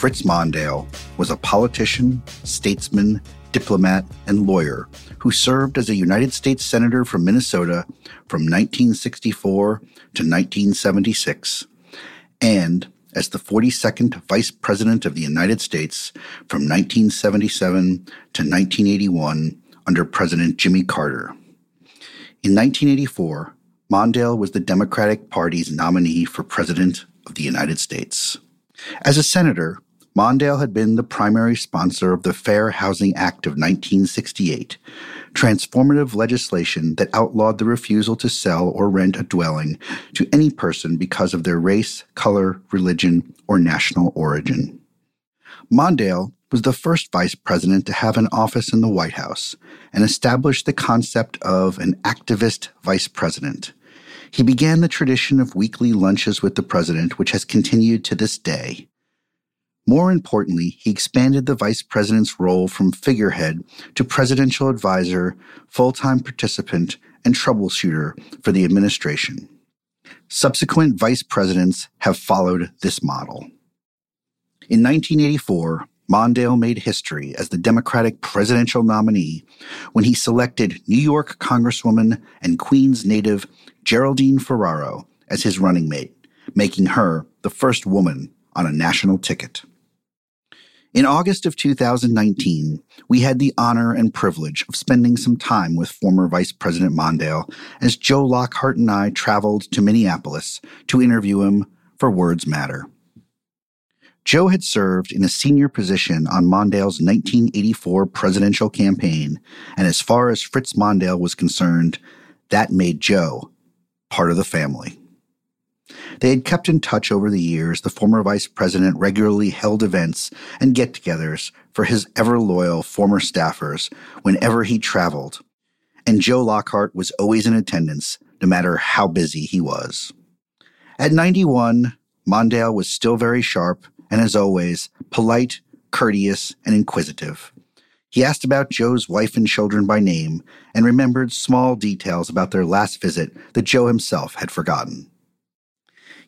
Fritz Mondale was a politician, statesman, diplomat, and lawyer who served as a United States Senator from Minnesota from 1964 to 1976 and as the 42nd Vice President of the United States from 1977 to 1981 under President Jimmy Carter. In 1984, Mondale was the Democratic Party's nominee for President of the United States. As a senator, Mondale had been the primary sponsor of the Fair Housing Act of 1968, transformative legislation that outlawed the refusal to sell or rent a dwelling to any person because of their race, color, religion, or national origin. Mondale was the first vice president to have an office in the White House and established the concept of an activist vice president. He began the tradition of weekly lunches with the president, which has continued to this day. More importantly, he expanded the vice president's role from figurehead to presidential advisor, full time participant, and troubleshooter for the administration. Subsequent vice presidents have followed this model. In 1984, Mondale made history as the Democratic presidential nominee when he selected New York Congresswoman and Queens native Geraldine Ferraro as his running mate, making her the first woman on a national ticket. In August of 2019, we had the honor and privilege of spending some time with former Vice President Mondale as Joe Lockhart and I traveled to Minneapolis to interview him for Words Matter. Joe had served in a senior position on Mondale's 1984 presidential campaign, and as far as Fritz Mondale was concerned, that made Joe part of the family. They had kept in touch over the years. The former vice president regularly held events and get togethers for his ever loyal former staffers whenever he traveled. And Joe Lockhart was always in attendance, no matter how busy he was. At 91, Mondale was still very sharp and, as always, polite, courteous, and inquisitive. He asked about Joe's wife and children by name and remembered small details about their last visit that Joe himself had forgotten.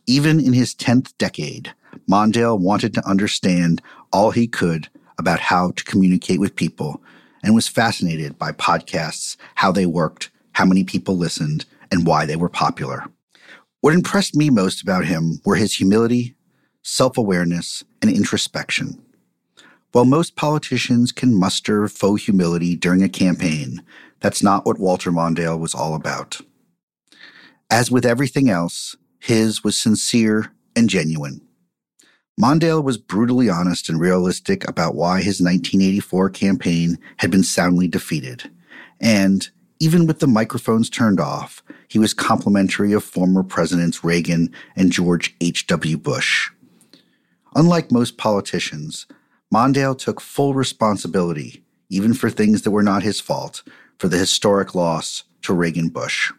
Even in his 10th decade, Mondale wanted to understand all he could about how to communicate with people and was fascinated by podcasts, how they worked, how many people listened, and why they were popular. What impressed me most about him were his humility, self awareness, and introspection. While most politicians can muster faux humility during a campaign, that's not what Walter Mondale was all about. As with everything else, his was sincere and genuine. Mondale was brutally honest and realistic about why his 1984 campaign had been soundly defeated. And even with the microphones turned off, he was complimentary of former Presidents Reagan and George H.W. Bush. Unlike most politicians, Mondale took full responsibility, even for things that were not his fault, for the historic loss to Reagan Bush.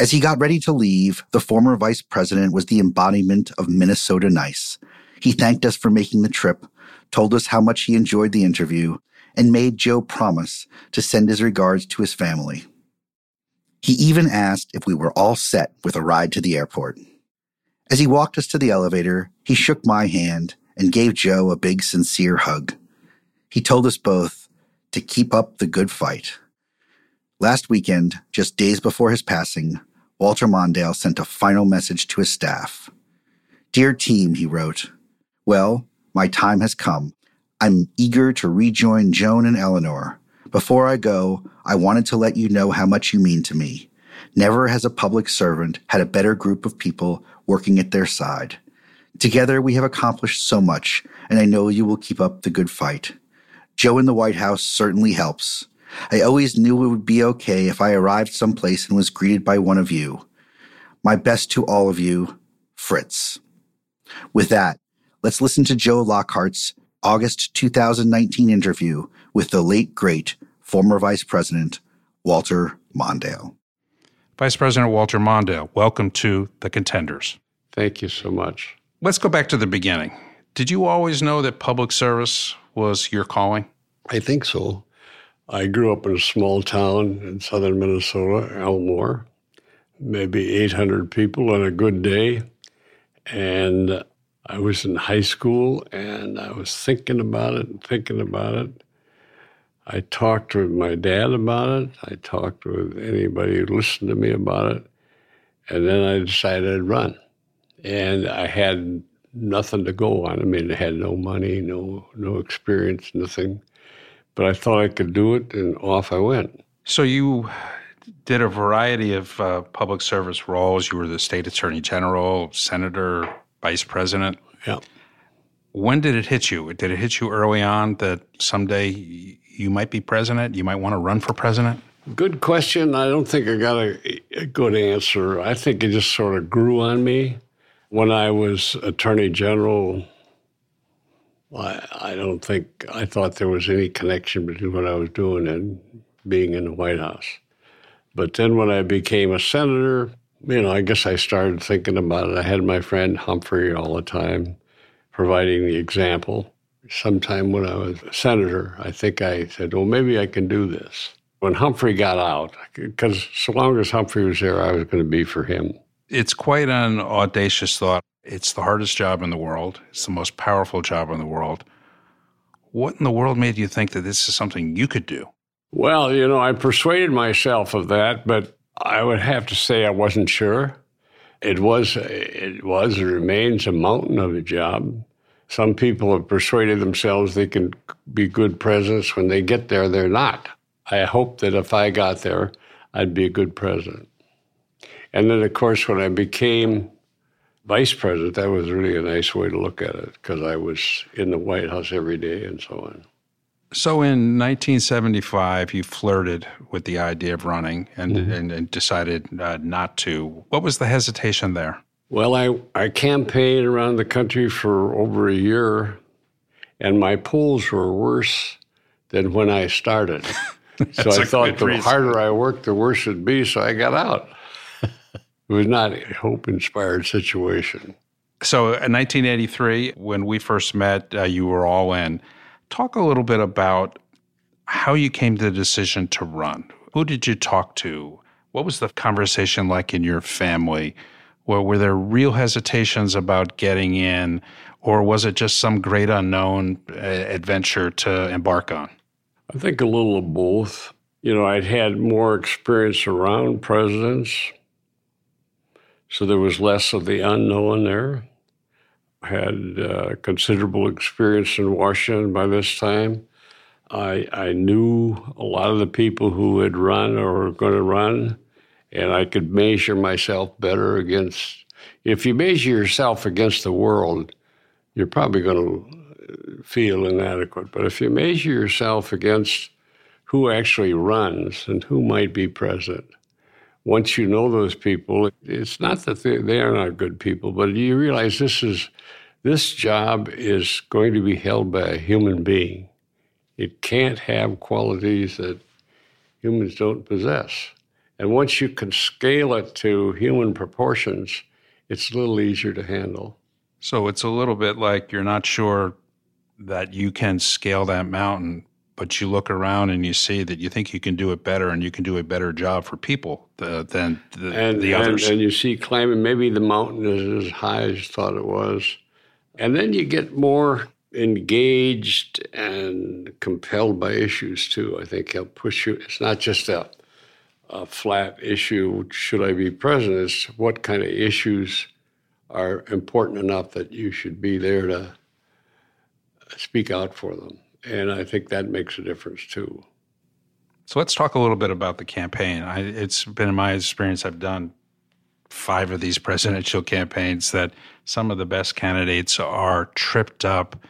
As he got ready to leave, the former vice president was the embodiment of Minnesota nice. He thanked us for making the trip, told us how much he enjoyed the interview, and made Joe promise to send his regards to his family. He even asked if we were all set with a ride to the airport. As he walked us to the elevator, he shook my hand and gave Joe a big, sincere hug. He told us both to keep up the good fight. Last weekend, just days before his passing, Walter Mondale sent a final message to his staff. Dear team, he wrote, Well, my time has come. I'm eager to rejoin Joan and Eleanor. Before I go, I wanted to let you know how much you mean to me. Never has a public servant had a better group of people working at their side. Together, we have accomplished so much, and I know you will keep up the good fight. Joe in the White House certainly helps. I always knew it would be okay if I arrived someplace and was greeted by one of you. My best to all of you, Fritz. With that, let's listen to Joe Lockhart's August 2019 interview with the late, great former Vice President Walter Mondale. Vice President Walter Mondale, welcome to The Contenders. Thank you so much. Let's go back to the beginning. Did you always know that public service was your calling? I think so. I grew up in a small town in southern Minnesota, Elmore, maybe 800 people on a good day. And I was in high school and I was thinking about it and thinking about it. I talked with my dad about it. I talked with anybody who listened to me about it. And then I decided I'd run. And I had nothing to go on. I mean, I had no money, no no experience, nothing. But I thought I could do it, and off I went. So you did a variety of uh, public service roles. You were the state attorney general, senator, vice president. Yeah. When did it hit you? Did it hit you early on that someday you might be president? You might want to run for president? Good question. I don't think I got a, a good answer. I think it just sort of grew on me. When I was attorney general, I, I don't think I thought there was any connection between what I was doing and being in the White House. But then when I became a senator, you know, I guess I started thinking about it. I had my friend Humphrey all the time providing the example. Sometime when I was a senator, I think I said, well, maybe I can do this. When Humphrey got out, because so long as Humphrey was there, I was going to be for him. It's quite an audacious thought. It's the hardest job in the world, it's the most powerful job in the world. What in the world made you think that this is something you could do? Well, you know, I persuaded myself of that, but I would have to say I wasn't sure. It was, it was, it remains a mountain of a job. Some people have persuaded themselves they can be good presidents. When they get there, they're not. I hope that if I got there, I'd be a good president. And then, of course, when I became vice president, that was really a nice way to look at it because I was in the White House every day and so on. So in 1975, you flirted with the idea of running and, mm-hmm. and, and, decided uh, not to. What was the hesitation there? Well, I, I campaigned around the country for over a year, and my polls were worse than when I started. so I thought the reason. harder I worked, the worse it'd be, so I got out. It was not a hope inspired situation. So in 1983, when we first met, uh, you were all in. Talk a little bit about how you came to the decision to run. Who did you talk to? What was the conversation like in your family? Where were there real hesitations about getting in, or was it just some great unknown uh, adventure to embark on? I think a little of both. You know, I'd had more experience around presidents, so there was less of the unknown there had uh, considerable experience in Washington by this time. I, I knew a lot of the people who had run or were going to run, and I could measure myself better against. If you measure yourself against the world, you're probably going to feel inadequate. But if you measure yourself against who actually runs and who might be president, once you know those people, it's not that they, they are not good people, but you realize this is this job is going to be held by a human being. It can't have qualities that humans don't possess. And once you can scale it to human proportions, it's a little easier to handle. So it's a little bit like you're not sure that you can scale that mountain, but you look around and you see that you think you can do it better and you can do a better job for people uh, than the, and, the others. And, and you see climbing, maybe the mountain is as high as you thought it was and then you get more engaged and compelled by issues too. I think he'll push you. It's not just a, a flat issue, should I be president? It's what kind of issues are important enough that you should be there to speak out for them. And I think that makes a difference too. So let's talk a little bit about the campaign. I, it's been in my experience, I've done five of these presidential campaigns that some of the best candidates are tripped up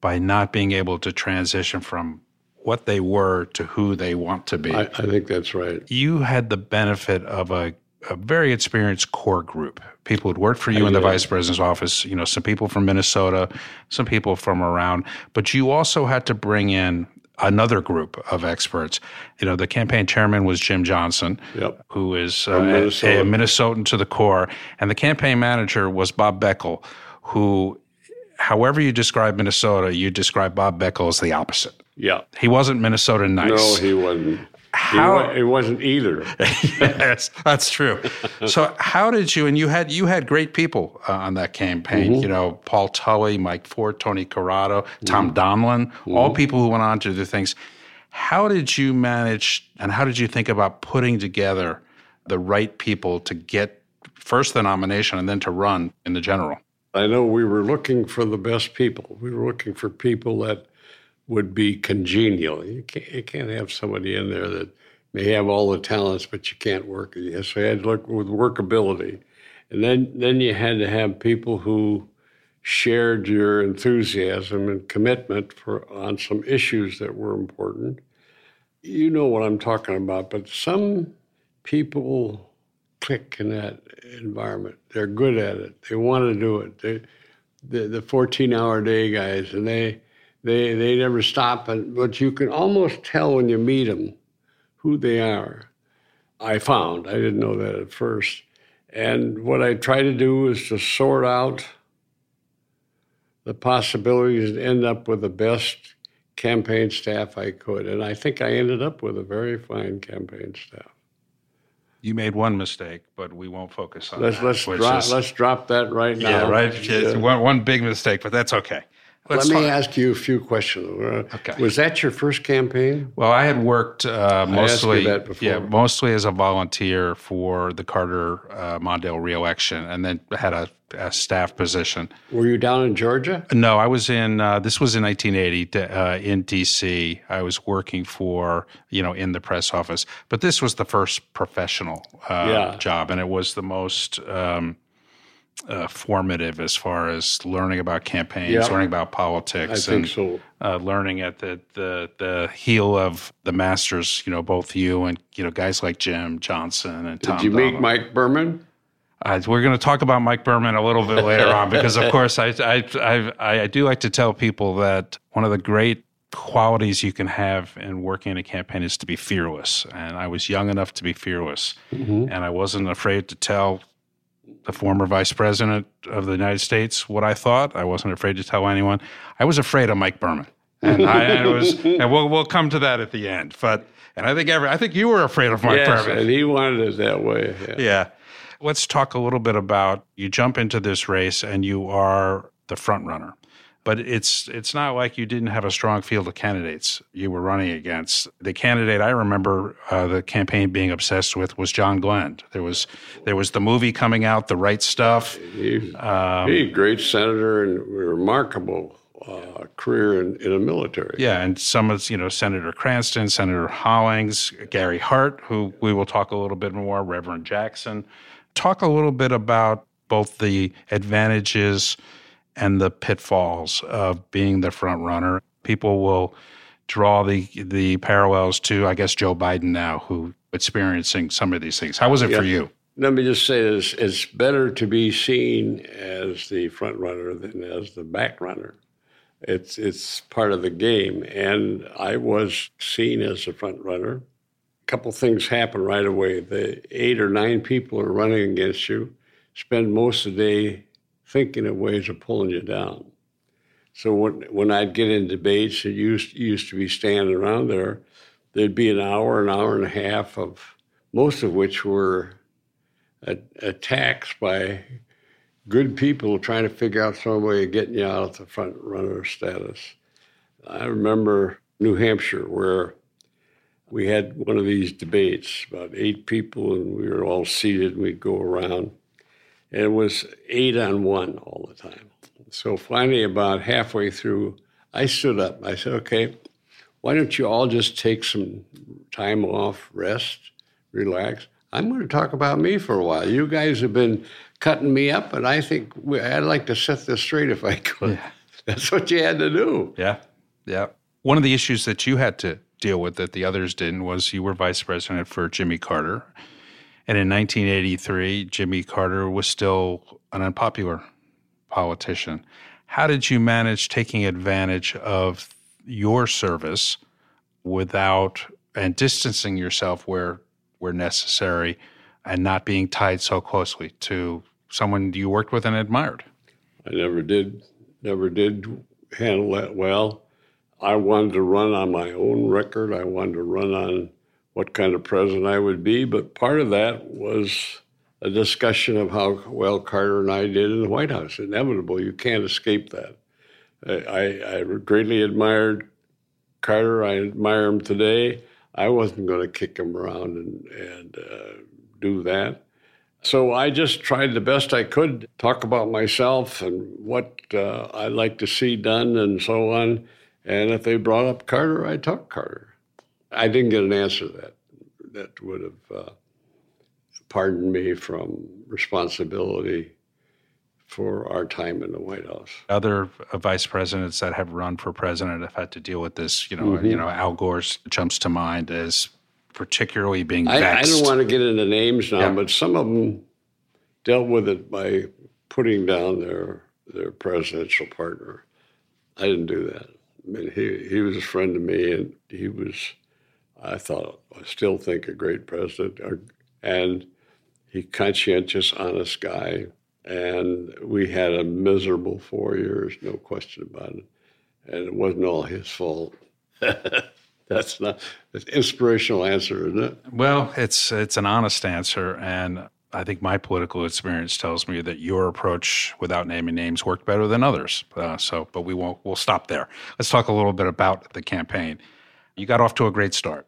by not being able to transition from what they were to who they want to be. I, I think that's right. You had the benefit of a a very experienced core group. People who'd worked for you in the vice president's office, you know, some people from Minnesota, some people from around, but you also had to bring in another group of experts. You know, the campaign chairman was Jim Johnson, Yep. who is uh, Minnesota. a Minnesotan to the core, and the campaign manager was Bob Beckel, who, however you describe Minnesota, you describe Bob Beckel as the opposite. Yeah. He wasn't Minnesota nice. No, he wasn't. How- he wasn't either. yes, that's true. So, how did you? And you had you had great people uh, on that campaign. Mm-hmm. You know, Paul Tully, Mike Ford, Tony Corrado, mm-hmm. Tom Donilon, all mm-hmm. people who went on to do things. How did you manage, and how did you think about putting together the right people to get first the nomination and then to run in the general? I know we were looking for the best people. We were looking for people that would be congenial. You can't, you can't have somebody in there that may have all the talents, but you can't work. So you had to look with workability. And then, then you had to have people who shared your enthusiasm and commitment for on some issues that were important. You know what I'm talking about, but some people click in that environment. They're good at it. They want to do it. They, the the 14 hour day guys, and they they they never stop. And but you can almost tell when you meet them who they are. I found I didn't know that at first, and what I try to do is to sort out the possibilities and end up with the best campaign staff I could. And I think I ended up with a very fine campaign staff. You made one mistake, but we won't focus on Let's that. let's drop is- let's drop that right now. yeah, right. Yeah. One, one big mistake, but that's okay. Let's Let me talk- ask you a few questions. Uh, Okay. Was that your first campaign? Well, I had worked uh, mostly, that before. yeah, mostly as a volunteer for the Carter uh, Mondale reelection, and then had a, a staff position. Were you down in Georgia? No, I was in. Uh, this was in 1980 uh, in D.C. I was working for you know in the press office, but this was the first professional uh, Yeah. job, and it was the most. Um, uh, formative as far as learning about campaigns, Yeah. learning about politics, I think and so. uh, learning at the, the the heel of the masters. You know, both you and you know guys like Jim Johnson and Tom. Did you meet Mike Berman? Uh, we're going to talk about Mike Berman a little bit later on because, of course, I, I I I do like to tell people that one of the great qualities you can have in working in a campaign is to be fearless. And I was young enough to be fearless, and I wasn't afraid to tell the former vice president of the United States what I thought. I wasn't afraid to tell anyone. I was afraid of Mike Berman, and I, and it was, and we'll we'll come to that at the end. But and I think every I think you were afraid of Mike yes, Berman. and he wanted it that way. Yeah. Yeah. Let's talk a little bit about you jump into this race and you are the front runner. But it's it's not like you didn't have a strong field of candidates you were running against. The candidate I remember uh, the campaign being obsessed with was John Glenn. There was there was the movie coming out, The Right Stuff. He, Um, he a great senator and remarkable uh, career in, in the military. Yeah, and some of you know Senator Cranston, Senator Hollings, Gary Hart, who we will talk a little bit more, Reverend Jackson. Talk a little bit about both the advantages and the pitfalls of being the front runner. People will draw the the parallels to, I guess, Joe Biden now, who experiencing some of these things. How was it for you? Let me just say this: it's better to be seen as the front runner than as the back runner. It's it's part of the game, and I was seen as the front runner. A couple things happen right away. The eight or nine people are running against you. Spend most of the day thinking of ways of pulling you down. So when when I'd get in debates, it used used to be standing around there. There'd be an hour, an hour and a half of most of which were a- attacks by good people trying to figure out some way of getting you out of the front runner status. I remember New Hampshire where we had one of these debates, about eight people, and we were all seated and we'd go around. It was eight on one all the time. So finally, about halfway through, I stood up. I said, okay, why don't you all just take some time off, rest, relax? I'm going to talk about me for a while. You guys have been cutting me up, and I think we, I'd like to set this straight if I could. That's what you had to do. Yeah. Yeah. One of the issues that you had to deal with that the others didn't was you were vice president for Jimmy Carter. And in 1983, Jimmy Carter was still an unpopular politician. How did you manage taking advantage of your service without and distancing yourself where where necessary and not being tied so closely to someone you worked with and admired? I never did never did handle that well. I wanted to run on my own record. I wanted to run on what kind of president I would be, but part of that was a discussion of how well Carter and I did in the White House. Inevitable, you can't escape that. I, I greatly admired Carter. I admire him today. I wasn't going to kick him around and, and uh, do that. So I just tried the best I could talk about myself and what uh, I'd like to see done and so on. And if they brought up Carter, I talked Carter. I didn't get an answer that. That would have uh, pardoned me from responsibility for our time in the White House. Other uh, vice presidents that have run for president have had to deal with this. You know, mm-hmm. you know, Al Gore jumps to mind as particularly being I, I, don't want to get into names now, yeah. but some of them dealt with it by putting down their their presidential partner. I didn't do that. I mean, he he was a friend to me, and he was, I thought, I still think a great president, and he conscientious, honest guy and we had a miserable four years, no question about it. And it wasn't all his fault. That's not an inspirational answer, isn't it? Well, it's it's an honest answer, and I think my political experience tells me that your approach, without naming names, worked better than others. Uh, so, but we won't. We'll stop there. Let's talk a little bit about the campaign. You got off to a great start.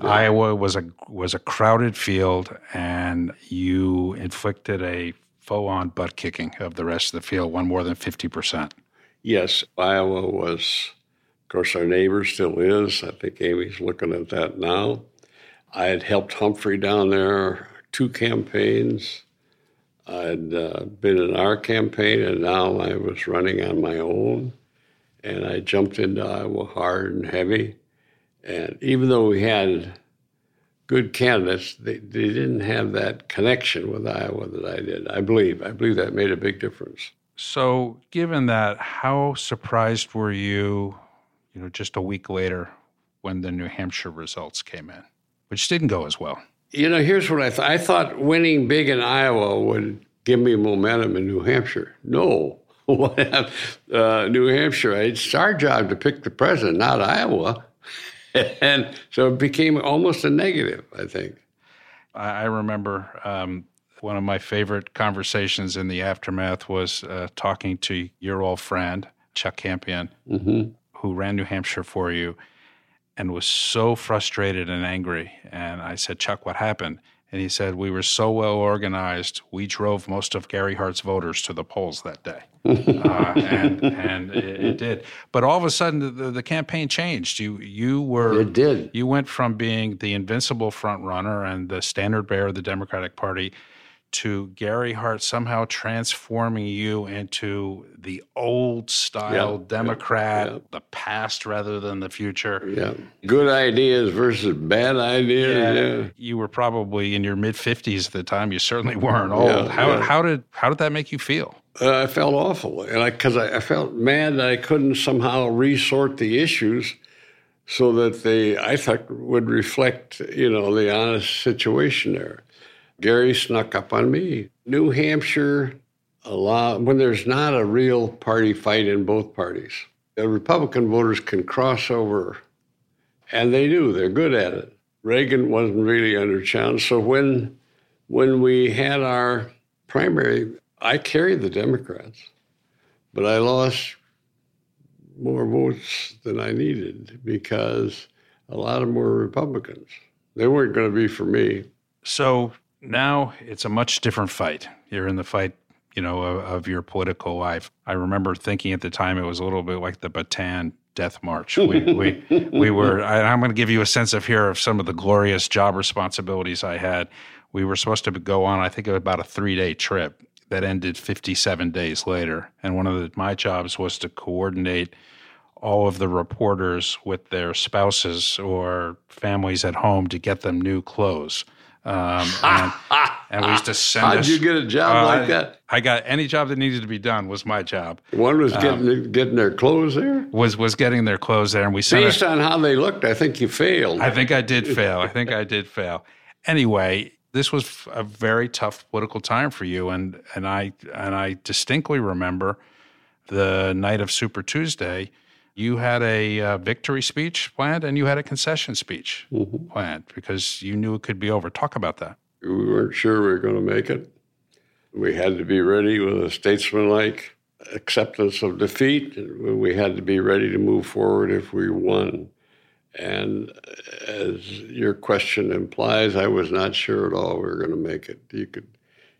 Iowa was a was a crowded field, and you inflicted a full on butt kicking of the rest of the field, won more than 50%. Yes, Iowa was, of course, our neighbor still is. I think Amy's looking at that now. I had helped Humphrey down there two campaigns. I'd uh, been in our campaign, and now I was running on my own. And I jumped into Iowa hard and heavy. And even though we had good candidates, they, they didn't have that connection with Iowa that I did. I believe. I believe that made a big difference. So, given that, how surprised were you, you know, just a week later when the New Hampshire results came in, which didn't go as well? You know, here's what I thought. I thought winning big in Iowa would give me momentum in New Hampshire. No. What uh, New Hampshire, it's our job to pick the president, not Iowa. and so it became almost a negative, I think. I remember um, one of my favorite conversations in the aftermath was uh, talking to your old friend, Chuck Campion, mm-hmm. who ran New Hampshire for you and was so frustrated and angry. And I said, Chuck, what happened? And he said, We were so well organized, we drove most of Gary Hart's voters to the polls that day. uh, and and it, it, did. But all of a sudden, the, the, campaign changed. You you were it did. You went from being the invincible front runner and the standard bearer of the Democratic Party to Gary Hart somehow transforming you into the old style yeah, Democrat, yeah, the past rather than the future. Yeah. Good ideas versus bad ideas. Yeah. You were probably in your mid 50s at the time. You certainly weren't old. how, how, did, how did that make you feel? Uh, I felt awful. And because I, I, I felt mad that I couldn't somehow resort the issues so that they, I thought, would reflect, you know, the honest situation there. Gary snuck up on me. New Hampshire, a lot, when there's not a real party fight in both parties, the Republican voters can cross over, and they do. They're good at it. Reagan wasn't really under challenge. So when when we had our primary, I carried the Democrats, but I lost more votes than I needed because a lot of them were Republicans. They weren't going to be for me. So now it's a much different fight. You're in the fight, you know, of, of, your political life. I remember thinking at the time it was a little bit like the Bataan Death March. We we, we were. I, I'm going to give you a sense of here of some of the glorious job responsibilities I had. We were supposed to go on, I think, about a three day trip that ended 57 days later. And one of the, my jobs was to coordinate all of the reporters with their spouses or families at home to get them new clothes Um, and, and, we used to send How'd us, you get a job uh, like that? I got any job that needed to be done was my job. One was getting um, getting their clothes there. Was was getting their clothes there, and we sent based on how they looked. I think you failed. I think I did fail. I think I did fail. Anyway, this was a very tough political time for you, and and I and I distinctly remember the night of Super Tuesday you had a uh, victory speech planned and you had a concession speech mm-hmm. planned because you knew it could be over. Talk about that. We weren't sure we were going to make it. We had to be ready with a statesmanlike acceptance of defeat. We had to be ready to move forward if we won. And as your question implies, I was not sure at all we were going to make it. You could,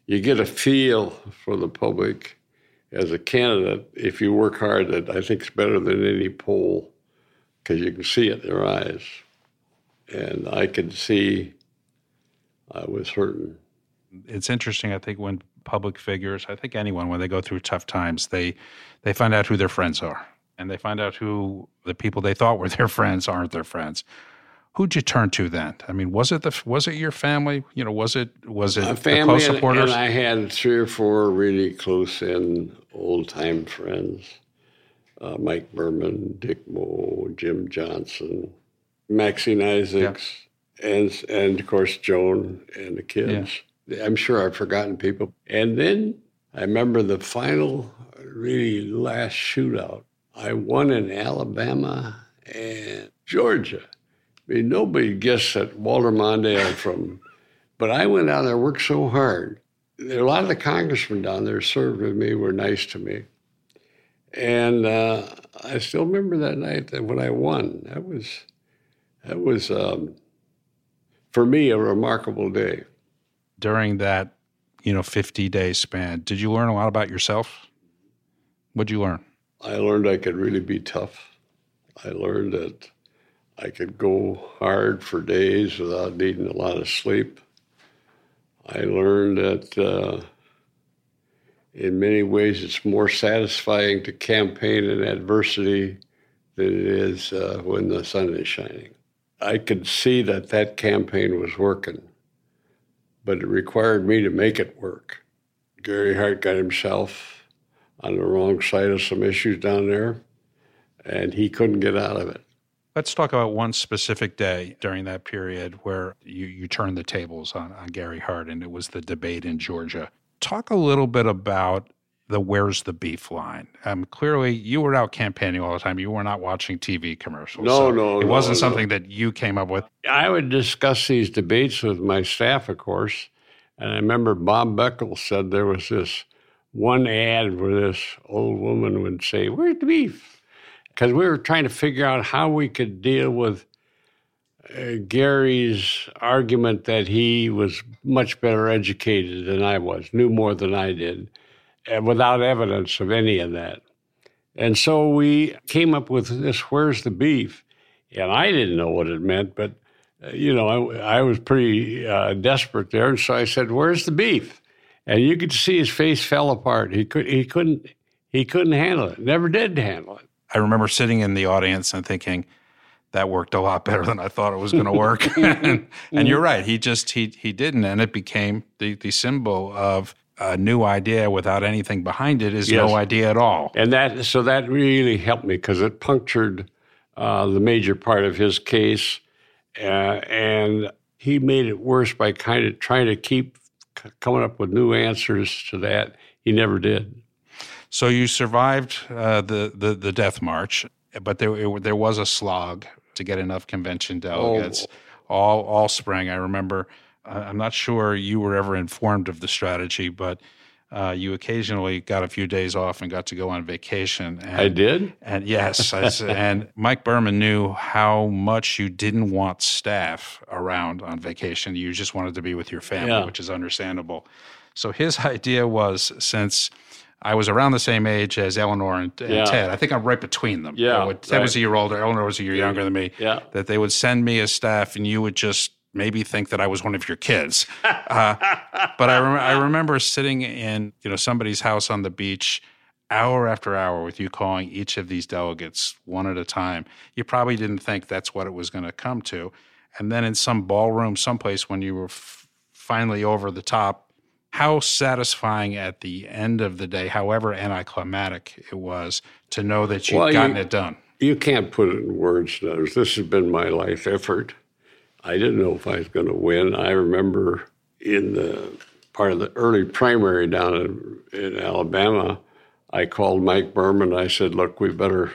you get a feel for the public as a candidate, if you work hard, that I think is better than any poll because you can see it in their eyes. And I could see I was hurting. It's interesting. I think when public figures, I think anyone, when they go through tough times, they they find out who their friends are, and they find out who the people they thought were their friends aren't their friends who'd you turn to then? I mean, was it the was it your family? You know, was it was it family the close supporters? And, and I had three or four really close in old time friends: uh, Mike Berman, Dick Moe, Jim Johnson, Maxine Isaacs, yeah. and and of course Joan and the kids. Yeah. I'm sure I've forgotten people. And then I remember the final, really last shootout. I won in Alabama and Georgia I mean, nobody guessed that Walter Mondale from, but I went down there, worked so hard. A lot of the congressmen down there served with me, were nice to me. And uh, I still remember that night that when I won. That was, that was um, for me, a remarkable day. During that, you know, 50 day span, did you learn a lot about yourself? What'd you learn? I learned I could really be tough. I learned that I could go hard for days without needing a lot of sleep. I learned that uh, in many ways it's more satisfying to campaign in adversity than it is uh, when the sun is shining. I could see that that campaign was working, but it required me to make it work. Gary Hart got himself on the wrong side of some issues down there, and he couldn't get out of it. Let's talk about one specific day during that period where you, you turned the tables on, on Gary Hart, and it was the debate in Georgia. Talk a little bit about the where's the beef line. Um, clearly, you were out campaigning all the time. You were not watching TV commercials. No, so no, it no, wasn't no. something that you came up with. I would discuss these debates with my staff, of course. And I remember Bob Beckel said there was this one ad where this old woman would say, "Where's the beef?" Because we were trying to figure out how we could deal with uh, Gary's argument that he was much better educated than I was, knew more than I did, and without evidence of any of that. And so we came up with this where's the beef? And I didn't know what it meant, but uh, you know, I, I was pretty uh, desperate there, and so I said, "Where's the beef?" And you could see his face fell apart. He could, he couldn't, he couldn't handle it. Never did handle it. I remember sitting in the audience and thinking, that worked a lot better than I thought it was going to work. and, and, you're right, he just he he didn't, and it became the the symbol of a new idea without anything behind it is yes. no idea at all. And that so that really helped me because it punctured uh, the major part of his case, uh, and he made it worse by kind of trying to keep c- coming up with new answers to that. He never did. So you survived uh, the, the the death march, but there it, there was a slog to get enough convention delegates oh. all all spring. I remember. I'm not sure you were ever informed of the strategy, but uh, you occasionally got a few days off and got to go on vacation. And, I did, and yes, I, and Mike Berman knew how much you didn't want staff around on vacation. You just wanted to be with your family, yeah. which is understandable. So his idea was since I was around the same age as Eleanor and, and yeah. Ted. I think I'm right between them. Yeah, would, Ted right. was a year older. Eleanor was a year younger than me. Yeah, that they would send me as staff, and you would just maybe think that I was one of your kids. Uh, but I, rem- I remember sitting in you know somebody's house on the beach hour after hour with you calling each of these delegates one at a time. You probably didn't think that's what it was going to come to. And then in some ballroom, someplace, when you were f- finally over the top. How satisfying at the end of the day, however anticlimactic it was, to know that you'd well, gotten you, it done? You can't put it in words, This has been my life effort. I didn't know if I was going to win. I remember in the part of the early primary down in, in Alabama, I called Mike Berman. I said, "Look, we better.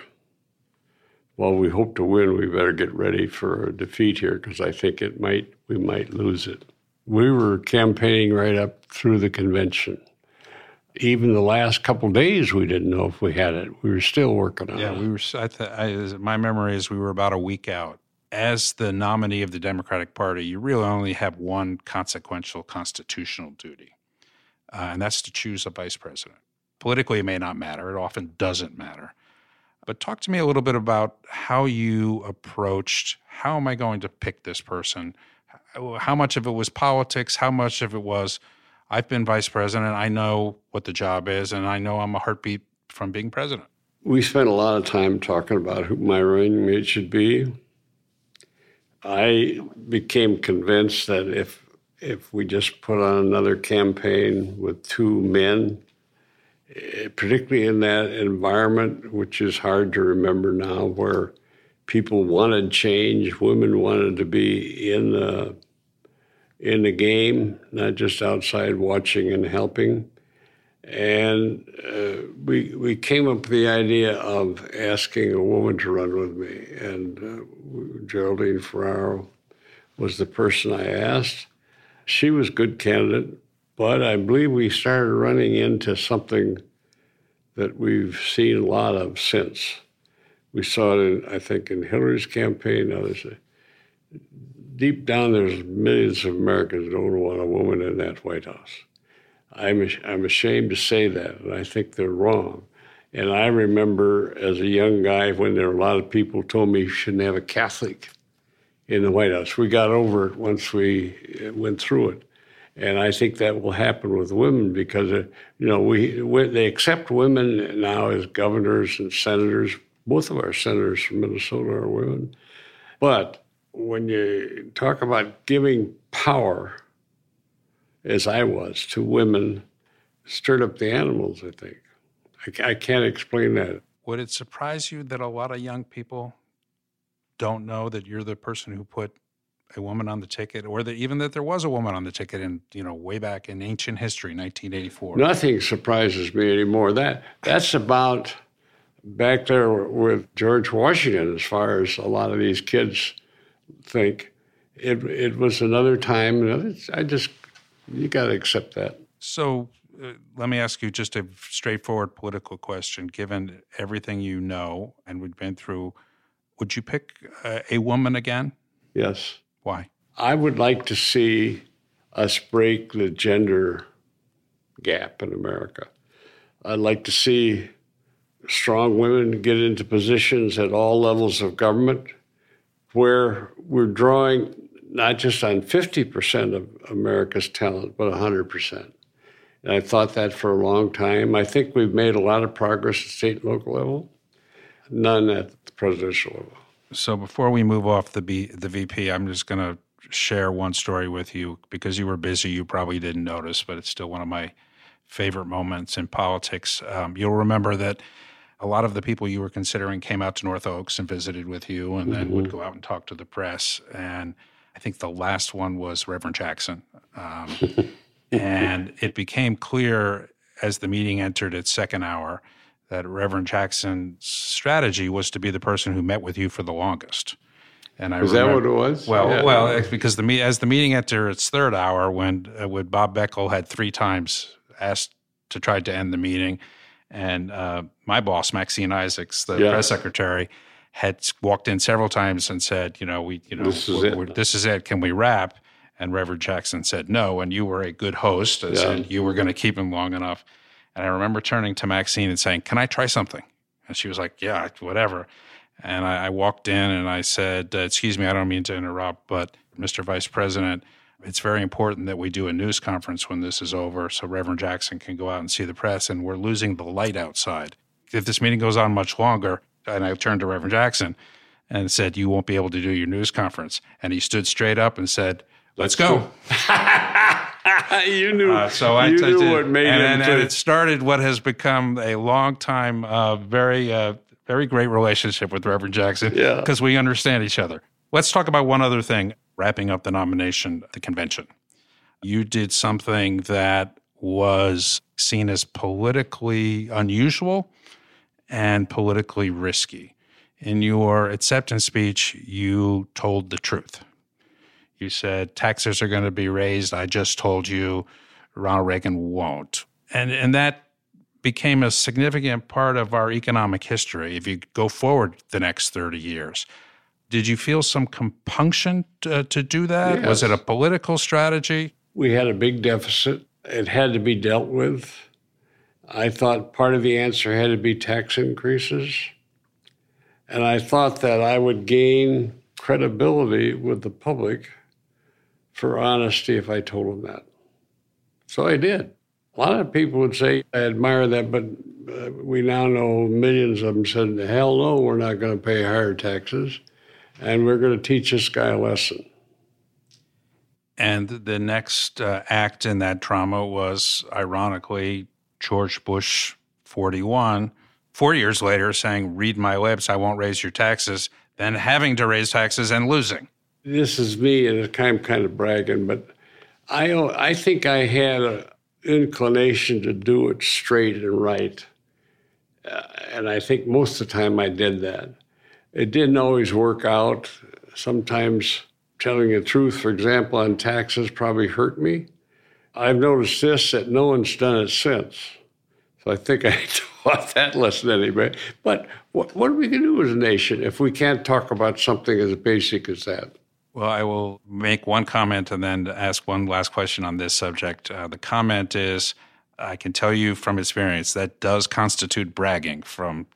Well, we hope to win. We better get ready for a defeat here because I think it might. We might lose it." We were campaigning right up through the convention. Even the last couple days, we didn't know if we had it. We were still working on yeah, it. Yeah, we were. I th- I, my memory is we were about a week out as the nominee of the Democratic Party, you really only have one consequential constitutional duty, uh, and that's to choose a vice president. Politically, it may not matter, it often doesn't matter. But talk to me a little bit about how you approached how am I going to pick this person? How much of it was politics? How much of it was I've been vice president, I know what the job is, and I know I'm a heartbeat from being president? We spent a lot of time talking about who my running mate should be I became convinced that if if we just put on another campaign with two men, eh, particularly in that environment, which is hard to remember now, where people wanted change, women wanted to be in the in the game, not just outside watching and helping. And uh, we we came up with the idea of asking a woman to run with me, and uh, Geraldine Ferraro was the person I asked. She was a good candidate, but I believe we started running into something that we've seen a lot of since. We saw it, in, I think, in Hillary's campaign. Others, deep down, there's millions of Americans who don't want a woman in that White House. I'm, I'm ashamed to say that, and I think they're wrong. And I remember as a young guy when there were a lot of people told me you shouldn't have a Catholic in the White House. We got over it once we uh, went through it. And I think that will happen with women because, uh, you know, we, we, they accept women now as governors and senators. Both of our senators from Minnesota are women. But when you talk about giving power as I was to women stirred up the animals, I think. I, I can't explain that. Would it surprise you that a lot of young people don't know that you're the person who put a woman on the ticket, or that even that there was a woman on the ticket in you know way back in ancient history, 1984. Nothing surprises me anymore. That that's about back there with George Washington, as far as a lot of these kids think. It it was another time. I just you got to accept that. So uh, let me ask you just a straightforward political question. Given everything you know and we've been through, would you pick uh, a woman again? Yes. Why? I would like to see us break the gender gap in America. I'd like to see strong women get into positions at all levels of government where we're drawing not just on 50% of America's talent, but 100%. And I thought that for a long time. I think we've made a lot of progress at state and local level, none at the presidential level. So before we move off the B, the VP, I'm just going to share one story with you because you were busy. You probably didn't notice, but it's still one of my favorite moments in politics. Um, you'll remember that a lot of the people you were considering came out to North Oaks and visited with you, and then mm-hmm. would go out and talk to the press. And I think the last one was Reverend Jackson. Um, and it became clear as the meeting entered its second hour that Reverend Jackson's strategy was to be the person who met with you for the longest. And I is remember, that what it was? Well, yeah. well, because the as the meeting entered its third hour, when uh, when Bob Beckel had three times asked to try to end the meeting, and uh, my boss Maxine Isaacs, the yeah. press secretary, had walked in several times and said, you know, we, you know, this is, it. this is it. Can we wrap? And Reverend Jackson said no. And you were a good host, and yeah. you were going to keep him long enough. And I remember turning to Maxine and saying, "Can I try something?" And she was like, "Yeah, whatever." And I, I walked in and I said, uh, "Excuse me, I don't mean to interrupt, but Mr. Vice President." It's very important that we do a news conference when this is over so Reverend Jackson can go out and see the press. And we're losing the light outside. If this meeting goes on much longer, and I turned to Reverend Jackson and said, You won't be able to do your news conference. And he stood straight up and said, Let's, go. you knew. Uh, so I, you I knew did, what made and, and, and, it started what has become a long time, uh, very, uh, very great relationship with Reverend Jackson. Yeah, because we understand each other. Let's talk about one other thing. Wrapping up the nomination, the convention. You did something that was seen as politically unusual and politically risky. In your acceptance speech, you told the truth. You said taxes are going to be raised. I just told you Ronald Reagan won't. And, and that became a significant part of our economic history if you go forward the next 30 years. Did you feel some compunction to, to do that? Yes. Was it a political strategy? We had a big deficit. It had to be dealt with. I thought part of the answer had to be tax increases. And I thought that I would gain credibility with the public for honesty if I told them that. So I did. A lot of people would say, I admire that, but uh, we now know millions of them said, hell no, we're not going to pay higher taxes, and we're going to teach this guy a lesson. And the next uh, act in that drama was, ironically, George Bush 41, four years later saying, Read my lips, I won't raise your taxes, then having to raise taxes and losing. This is me, and I'm kind of bragging, but I, I think I had an inclination to do it straight and right. Uh, and I think most of the time I did that. It didn't always work out. Sometimes telling the truth, for example, on taxes probably hurt me. I've noticed this that no one's done it since. So I think I taught that lesson anyway. But what, what are we going to do as a nation if we can't talk about something as basic as that? Well, I will make one comment and then ask one last question on this subject. Uh, the comment is I can tell you from experience that does constitute bragging from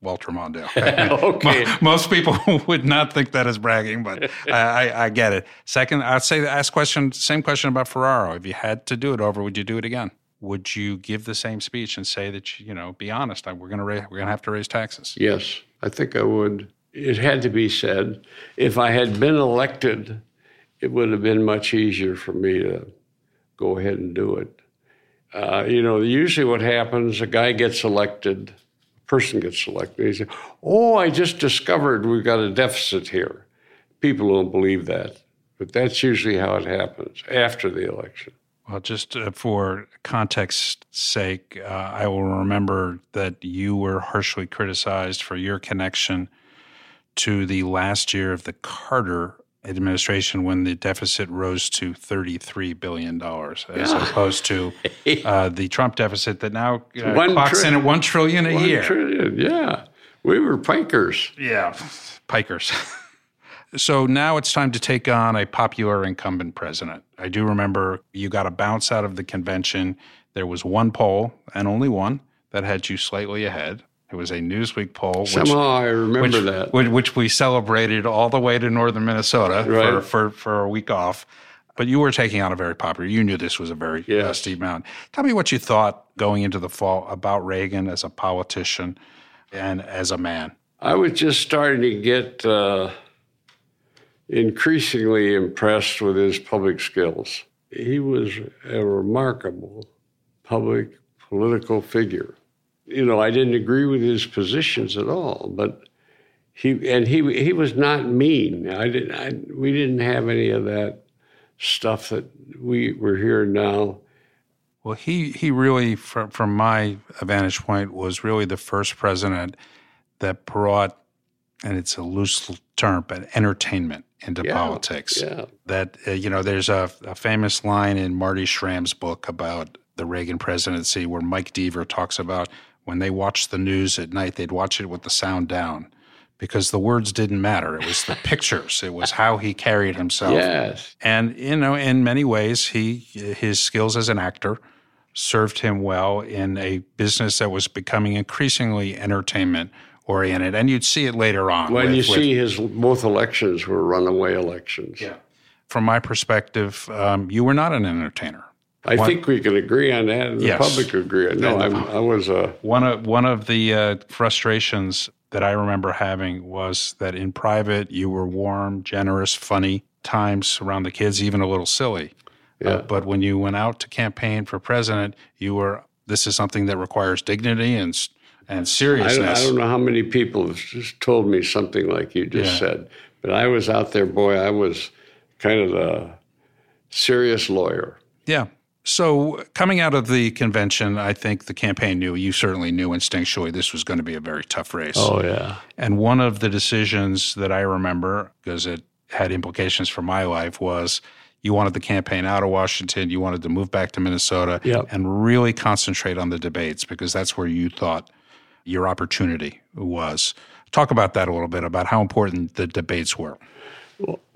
Walter Mondale. okay. Most people would not think that is bragging, but I, I, I, get it. Second, I'd say ask question, same question about Ferraro. If you had to do it over, would you do it again? Would you give the same speech and say that you know, be honest, we're going to we're going to have to raise taxes? Yes, I think I would. It had to be said. If I had been elected, it would have been much easier for me to go ahead and do it. Uh, you know, usually what happens, a guy gets elected person gets elected. He says, Oh, I just discovered we've got a deficit here. People don't believe that, but that's usually how it happens after the election. Well, just uh, for context sake, uh, I will remember that you were harshly criticized for your connection to the last year of the Carter administration when the deficit rose to $33 billion as yeah. opposed to uh, the Trump deficit that now uh, one clocks tri- in at 1 trillion a one year. Trillion, yeah. We were pikers. Yeah, pikers. so now it's time to take on a popular incumbent president. I do remember you got a bounce out of the convention. There was one poll and only one that had you slightly ahead. It was a Newsweek poll. Which, Somehow I remember which, that. Which, which, we celebrated all the way to northern Minnesota right. for, for, for a week off. But you were taking on a very popular. You knew this was a very yes. uh, steep mountain. Tell me what you thought going into the fall about Reagan as a politician and as a man. I was just starting to get uh, increasingly impressed with his public skills. He was a remarkable public political figure you know, I didn't agree with his positions at all, but he and he he was not mean. I didn't. I, we didn't have any of that stuff that we were here now. Well, he he really, from from my vantage point, was really the first president that brought, and it's a loose term, but entertainment into yeah, politics. Yeah. That uh, you know, there's a, a famous line in Marty Schram's book about the Reagan presidency where Mike Deaver talks about when they watched the news at night, they'd watch it with the sound down because the words didn't matter. It was the pictures. It was how he carried himself. Yes. And you know, in many ways, he his skills as an actor served him well in a business that was becoming increasingly entertainment oriented. And you'd see it later on. When with, you see his both elections were runaway elections. Yeah. From my perspective, um, you were not an entertainer. I one, think we can agree on that, and yes. the public agree. No, I'm, i was a one of one of the uh, frustrations that I remember having was that in private you were warm, generous, funny times around the kids, even a little silly. Yeah. Uh, but when you went out to campaign for president, you were this is something that requires dignity and and I seriousness. don't, I don't know how many people have just told me something like you just Yeah. said, but I was out there, boy, I was kind of a serious lawyer. Yeah. So coming out of the convention, I think the campaign knew, you certainly knew instinctually this was going to be a very tough race. Oh, yeah. And one of the decisions that I remember, because it had implications for my life, was you wanted the campaign out of Washington, you wanted to move back to Minnesota Yep. and really concentrate on the debates because that's where you thought your opportunity was. Talk about that a little bit, about how important the debates were.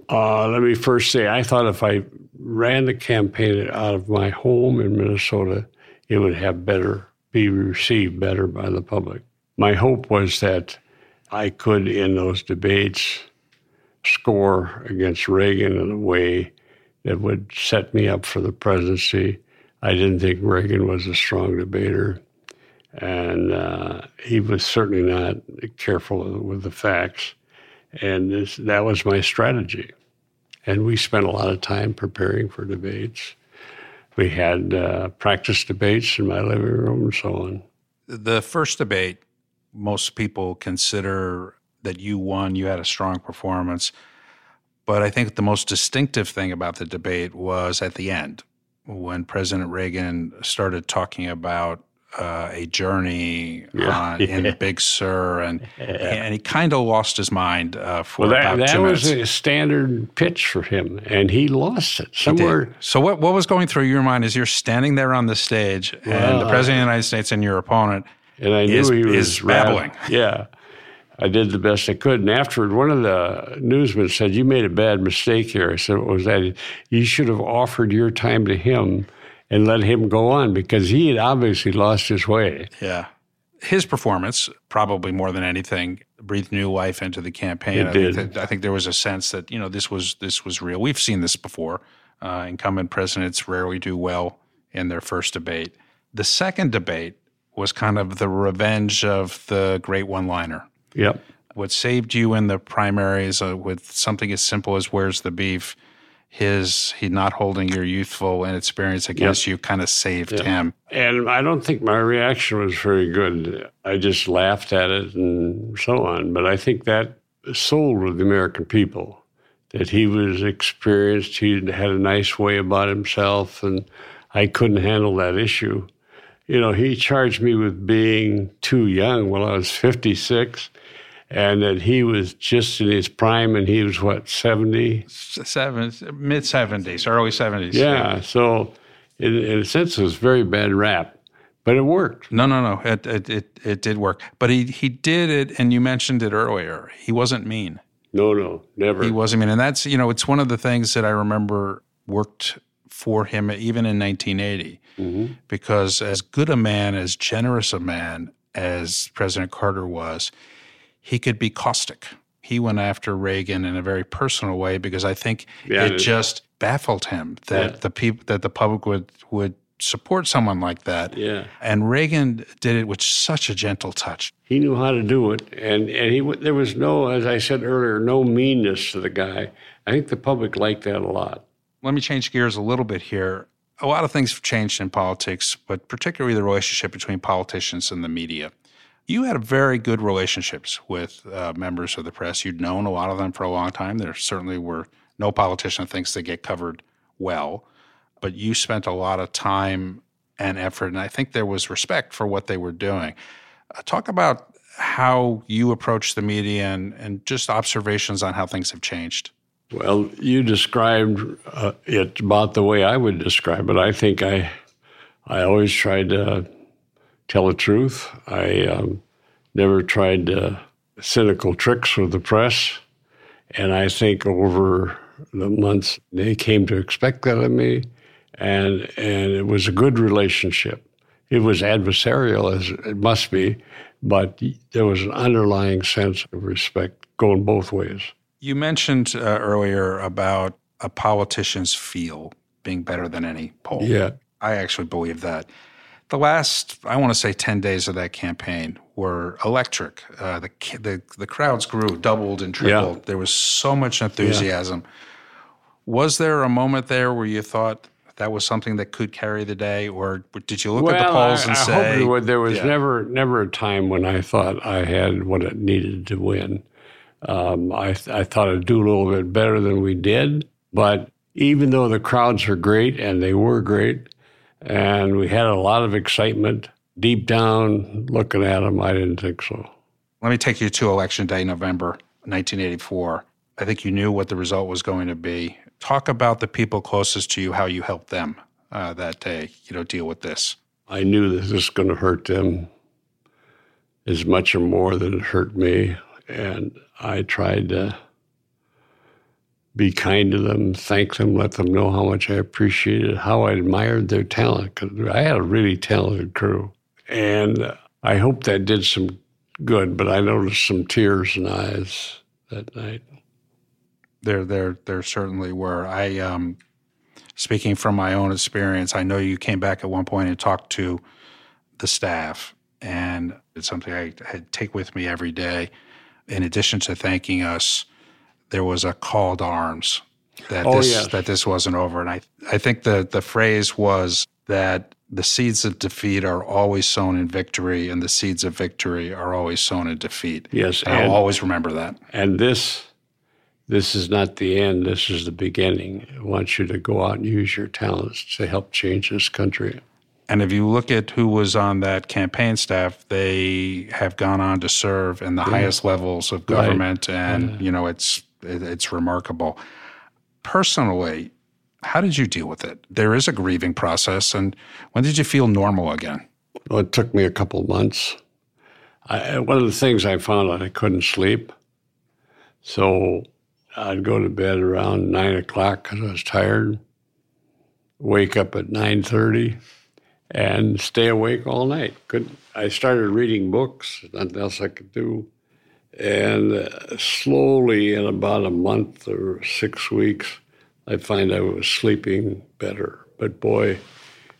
Uh, let me first say, I thought if I ran the campaign out of my home in Minnesota, it would have better, be received better by the public. My hope was that I could, in those debates, score against Reagan in a way that would set me up for the presidency. I didn't think Reagan was a strong debater, and uh, he was certainly not careful with the facts. And this, that was my strategy. And we spent a lot of time preparing for debates. We had uh, practice debates in my living room and so on. The first debate, most people consider that you won, you had a strong performance. But I think the most distinctive thing about the debate was at the end when President Reagan started talking about uh, a journey Yeah. on, in Yeah. Big Sur, and and he kind of lost his mind uh, for Well, that, about that two was minutes. a standard pitch for him, and he lost it somewhere. So what what was going through your mind as you're standing there on the stage and the Well, president of the United States and your opponent And I knew is- he was is babbling. Yeah. I did the best I could. And afterward, one of the newsmen said, You made a bad mistake here. I said, What was that? You should have offered your time to him and let him go on because he had obviously lost his way. Yeah. His performance, probably more than anything, breathed new life into the campaign. It I, think that- I think there was a sense that you know this was this was real. We've seen this before. Uh, incumbent presidents rarely do well in their first debate. The second debate was kind of the revenge of the great one-liner. Yep. What saved you in the primaries uh, with something as simple as "Where's the beef?" His he not holding your youthful inexperience against you kind of saved him. And I don't think my reaction was very good. I just laughed at it and so on. But I think that sold with the American people that he was experienced, he had a nice way about himself, and I couldn't handle that issue. You know, he charged me with being too young when I was 56, and that he was just in his prime and he was, what, 70? seven, mid seventies, early seventies. Yeah, so in, in a sense, it was very bad rap, but it worked. No, no, no. It, it it it did work, but he he did it, and you mentioned it earlier. He wasn't mean. No, no, never. He wasn't mean, and that's you know it's one of the things that I remember worked for him even in 1980, mm-hmm. because as good a man, as generous a man as President Carter was, he could be caustic. He went after Reagan in a very personal way because I think Yeah, it it- just baffled him that Yeah. the people that the public would would support someone like that. Yeah. And Reagan did it with such a gentle touch. He knew how to do it, and and he there was no, as I said earlier, no meanness to the guy. I think the public liked that a lot. Let me change gears a little bit here. A lot of things have changed in politics, but particularly the relationship between politicians and the media. You had very good relationships with uh, members of the press. You'd known a lot of them for a long time. There certainly were no politician thinks they get covered well, but you spent a lot of time and effort, and I think there was respect for what they were doing. Uh, talk about how you approach the media and, and just observations on how things have changed. Well, you described uh, it about the way I would describe it. I think I, I always tried to tell the truth. I um, never tried uh, cynical tricks with the press, and I think over the months they came to expect that of me, and and it was a good relationship. It was adversarial as it must be, but there was an underlying sense of respect going both ways. You mentioned uh, earlier about a politician's feel being better than any poll. Yeah. I actually believe that. The last, I want to say, 10 days of that campaign were electric. Uh, the, the, the crowds grew, doubled and tripled. Yeah. There was so much enthusiasm. Was there a moment there where you thought that was something that could carry the day, or did you look well, at the polls I, and I say hope there was yeah. never never a time when I thought I had what it needed to win. Um, I, I thought I'd do a little bit better than we did, but even though the crowds were great and they were great, and we had a lot of excitement, deep down looking at them, I didn't think so. Let me take you to Election Day, November 1984. I think you knew what the result was going to be. Talk about the people closest to you, how you helped them uh, that day, you know, deal with this. I knew that this was going to hurt them as much or more than it hurt me. And I tried to be kind to them, thank them, let them know how much I appreciated, how I admired their talent, because I had a really talented crew. And I hope that did some good, but I noticed some tears in eyes that night. There, there, there certainly were. I, um, speaking from my own experience, I know you came back at one point and talked to the staff, and it's something I had take with me every day. In addition to thanking us, there was a call to arms that Oh, this yes. that this wasn't over, and I I think the the phrase was that the seeds of defeat are always sown in victory, and the seeds of victory are always sown in defeat. Yes, and I'll always remember that. And this, this is not the end. This is the beginning. I want you to go out and use your talents to help change this country. And if you look at who was on that campaign staff, they have gone on to serve in the highest levels of government, and you know it's it, it's remarkable. Personally, how did you deal with it? There is a grieving process, and when did you feel normal again? Well, it took me a couple months. I, one of the things I found out I couldn't sleep, so I'd go to bed around nine o'clock because I was tired. Wake up at nine thirty, and stay awake all night. Couldn't. I started reading books. Nothing else I could do. And slowly, in about a month or six weeks, I find I was sleeping better. But boy,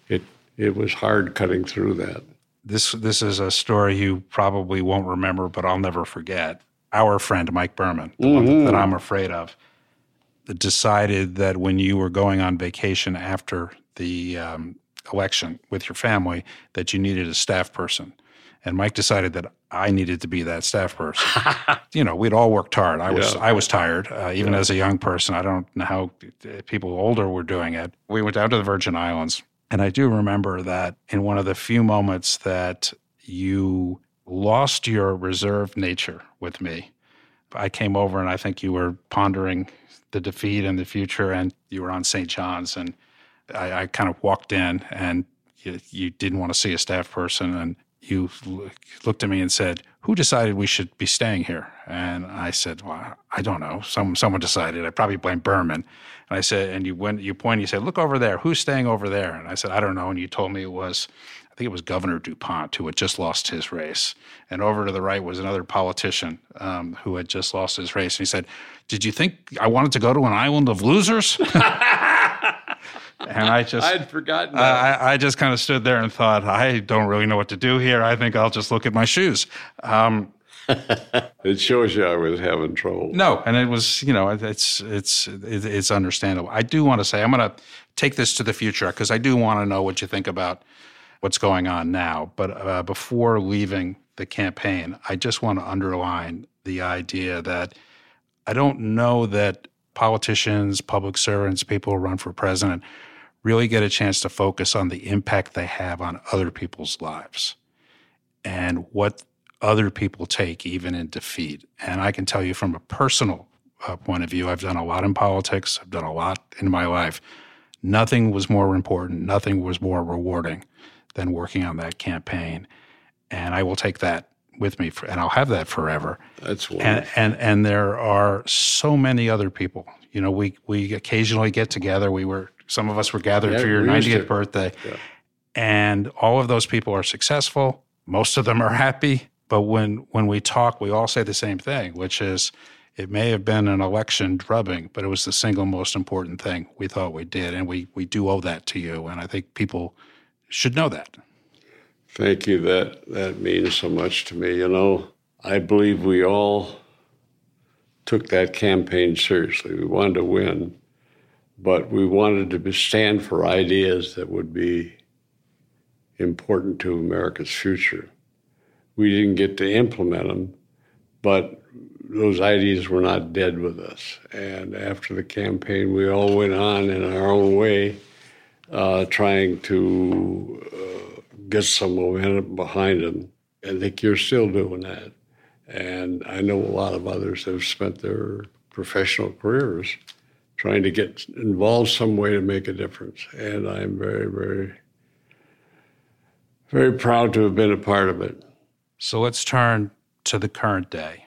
it it was hard cutting through that. This this is a story you probably won't remember, but I'll never forget. Our friend Mike Berman, the one that I'm afraid of, decided that when you were going on vacation after the um, election with your family, that you needed a staff person. And Mike decided that I needed to be that staff person. you know, we'd all worked hard. I was Yeah. I was tired, uh, even as a young person. I don't know how people older were doing it. We went down to the Virgin Islands, and I do remember that in one of the few moments that you lost your reserved nature with me. I came over, and I think you were pondering the defeat and the future, and you were on St. John's, and I, I kind of walked in, and you, you didn't want to see a staff person, and you looked at me and said, "Who decided we should be staying here?" And I said, "Well, I don't know. Some someone decided. I probably blame Berman." And I said, and you went, you pointed, you said, "Look over there. Who's staying over there?" And I said, "I don't know." And you told me it was, I think it was Governor Dupont who had just lost his race, and over to the right was another politician um, who had just lost his race. And he said, "Did you think I wanted to go to an island of losers?" and I just I'd forgotten that. I, I just kind of stood there and thought, I don't really know what to do here. I think I'll just look at my shoes. Um, it shows you I was having trouble. no, and it was, you know, it's it's it's it's understandable. I do want to say I'm going to take this to the future because I do want to know what you think about what's going on now. But uh, before leaving the campaign, I just want to underline the idea that I don't know that politicians, public servants, people who run for president really get a chance to focus on the impact they have on other people's lives and what other people take even in defeat. And I can tell you from a personal uh, point of view, I've done a lot in politics, I've done a lot in my life. Nothing was more important, nothing was more rewarding than working on that campaign. And I will take that with me for, and I'll have that forever. That's And, wonderful. and and there are so many other people. You know, we we occasionally get together. We were some of us were gathered Yeah, for your we 90th birthday, Yeah. and all of those people are successful. Most of them are happy. But when when we talk, we all say the same thing, which is it may have been an election drubbing, but it was the single most important thing we thought we did, and we we do owe that to you. And I think people should know that. Thank you. That that means so much to me. You know, I believe we all took that campaign seriously. We wanted to win, but we wanted to stand for ideas that would be important to America's future. We didn't get to implement them, but those ideas were not dead with us. And after the campaign, we all went on in our own way, uh, trying to uh, get some momentum behind them. I think you're still doing that. And I know a lot of others have spent their professional careers trying to get involved some way to make a difference. And I'm very, very, very proud to have been a part of it. So let's turn to the current day.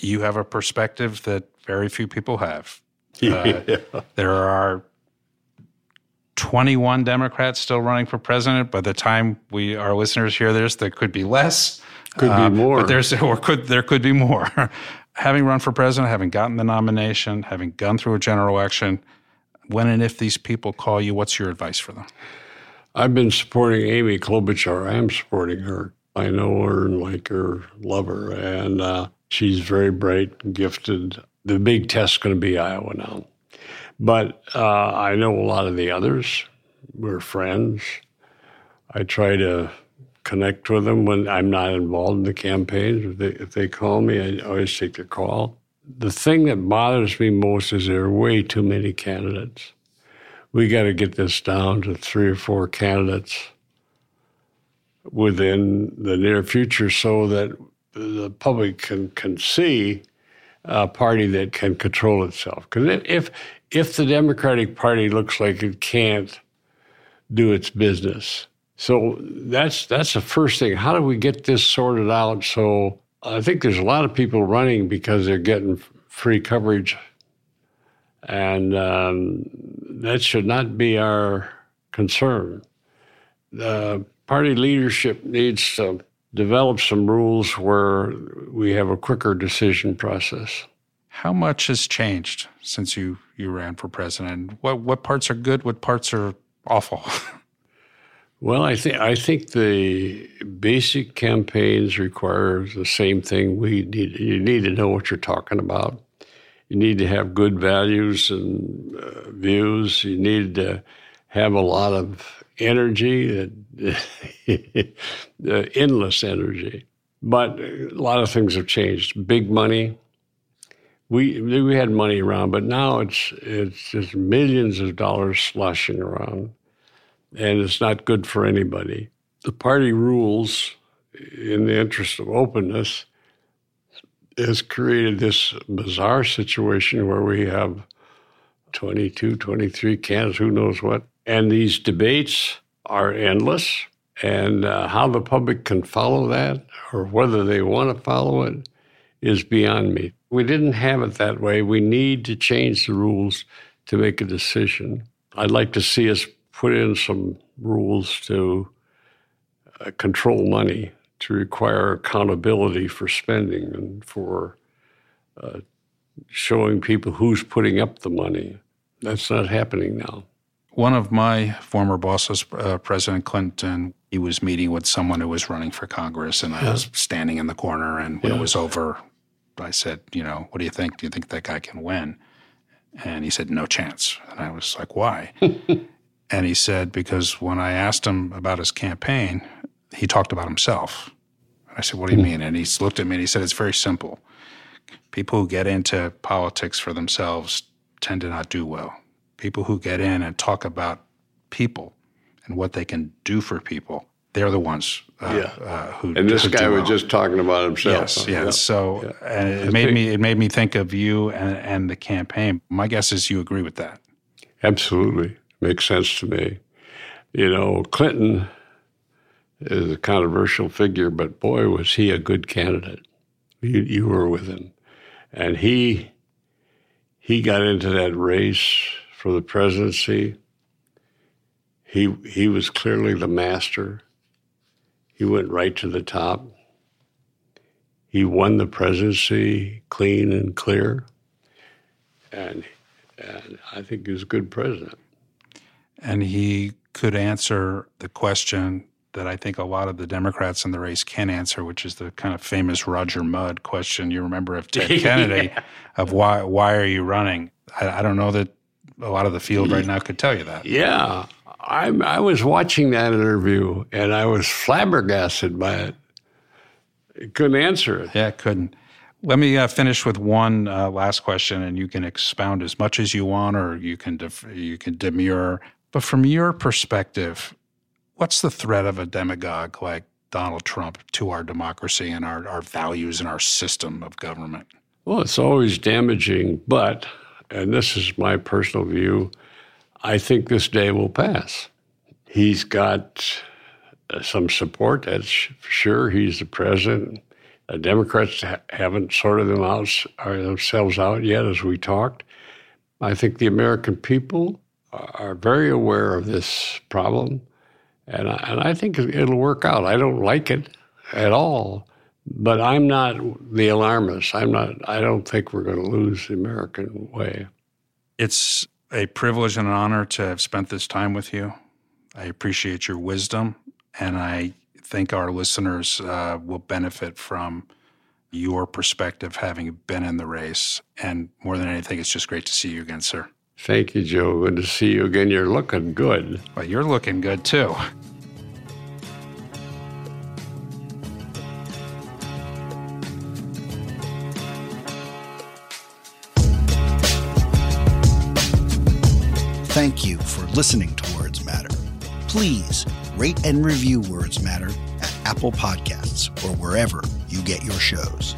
You have a perspective that very few people have. Yeah. Uh, there are 21 Democrats still running for president. By the time we our listeners hear this, there could be less. Could be Um, more. But there's or could there could be more. having run for president, having gotten the nomination, having gone through a general election, when and if these people call you, what's your advice for them? I've been supporting Amy Klobuchar. I am supporting her. I know her and like her, love her, and uh, she's very bright and gifted. The big test's going to be Iowa now. But uh, I know a lot of the others. We're friends. I try to connect with them when I'm not involved in the campaigns. If they, if they call me, I always take the call. The thing that bothers me most is there are way too many candidates. We got to get this down to three or four candidates within the near future so that the public can, can see a party that can control itself. Because if, if the Democratic Party looks like it can't do its business, so that's that's the first thing. How do we get this sorted out? So I think there's a lot of people running because they're getting free coverage, and um, that should not be our concern. The party leadership needs to develop some rules where we have a quicker decision process. How much has changed since you, you ran for president? What what parts are good? What parts are awful? Well, I think I think the basic campaigns require the same thing. We need you need to know what you're talking about. You need to have good values and uh, views. You need to have a lot of energy, uh, endless energy. But a lot of things have changed. Big money. We we had money around, but now it's it's just millions of dollars sloshing around and it's not good for anybody. The party rules, in the interest of openness, has created this bizarre situation where we have 22, 23 candidates, who knows what. And these debates are endless. And uh, how the public can follow that or whether they want to follow it is beyond me. We didn't have it that way. We need to change the rules to make a decision. I'd like to see us put in some rules to uh, control money, to require accountability for spending and for uh, showing people who's putting up the money. That's not happening now. One of my former bosses, uh, President Clinton, he was meeting with someone who was running for Congress, and I was standing in the corner. And when Yeah. it was over, I said, "You know, what do you think? Do you think that guy can win?" And he said, "No chance." And I was like, "Why?" and he said, "Because when I asked him about his campaign, he talked about himself." And I said, "What do you hmm. mean?" And he looked at me and he said, "It's very simple. People who get into politics for themselves tend to not do well. People who get in and talk about people and what they can do for people, they're the ones uh, Yeah. uh, who And this who guy do was well. just talking about himself. Yes, huh? yes. Yeah. So, and it I made think- me it made me think of you and, and the campaign. My guess is you agree with that. Absolutely. Makes sense to me. You know, Clinton is a controversial figure, but boy, was he a good candidate. You, you were with him. And he he got into that race for the presidency. He he was clearly the master. He went right to the top. He won the presidency clean and clear. And and I think he was a good president. And he could answer the question that I think a lot of the Democrats in the race can answer, which is the kind of famous Roger Mudd question you remember of Ted Kennedy of why why are you running? I, I don't know that a lot of the field right now could tell you that. Yeah. I, I was watching that interview and I was flabbergasted by it. I couldn't answer it. Yeah, couldn't. Let me uh, finish with one uh, last question, and you can expound as much as you want, or you can def- you can demur. But from your perspective, what's the threat of a demagogue like Donald Trump to our democracy and our, our values and our system of government? Well, it's always damaging, but, and this is my personal view, I think this day will pass. He's got uh, some support, that's for sure. He's the president. The Democrats ha- haven't sorted them out, themselves out yet as we talked. I think the American people are very aware of this problem, and I, and I think it'll work out. I don't like it at all, but I'm not the alarmist. I'm not. I don't think we're going to lose the American way. It's a privilege and an honor to have spent this time with you. I appreciate your wisdom, and I think our listeners uh, will benefit from your perspective having been in the race. And more than anything, it's just great to see you again, sir. Thank you, Joe. Good to see you again. You're looking good. Well, you're looking good too. Thank you for listening to Words Matter. Please rate and review Words Matter at Apple Podcasts or wherever you get your shows.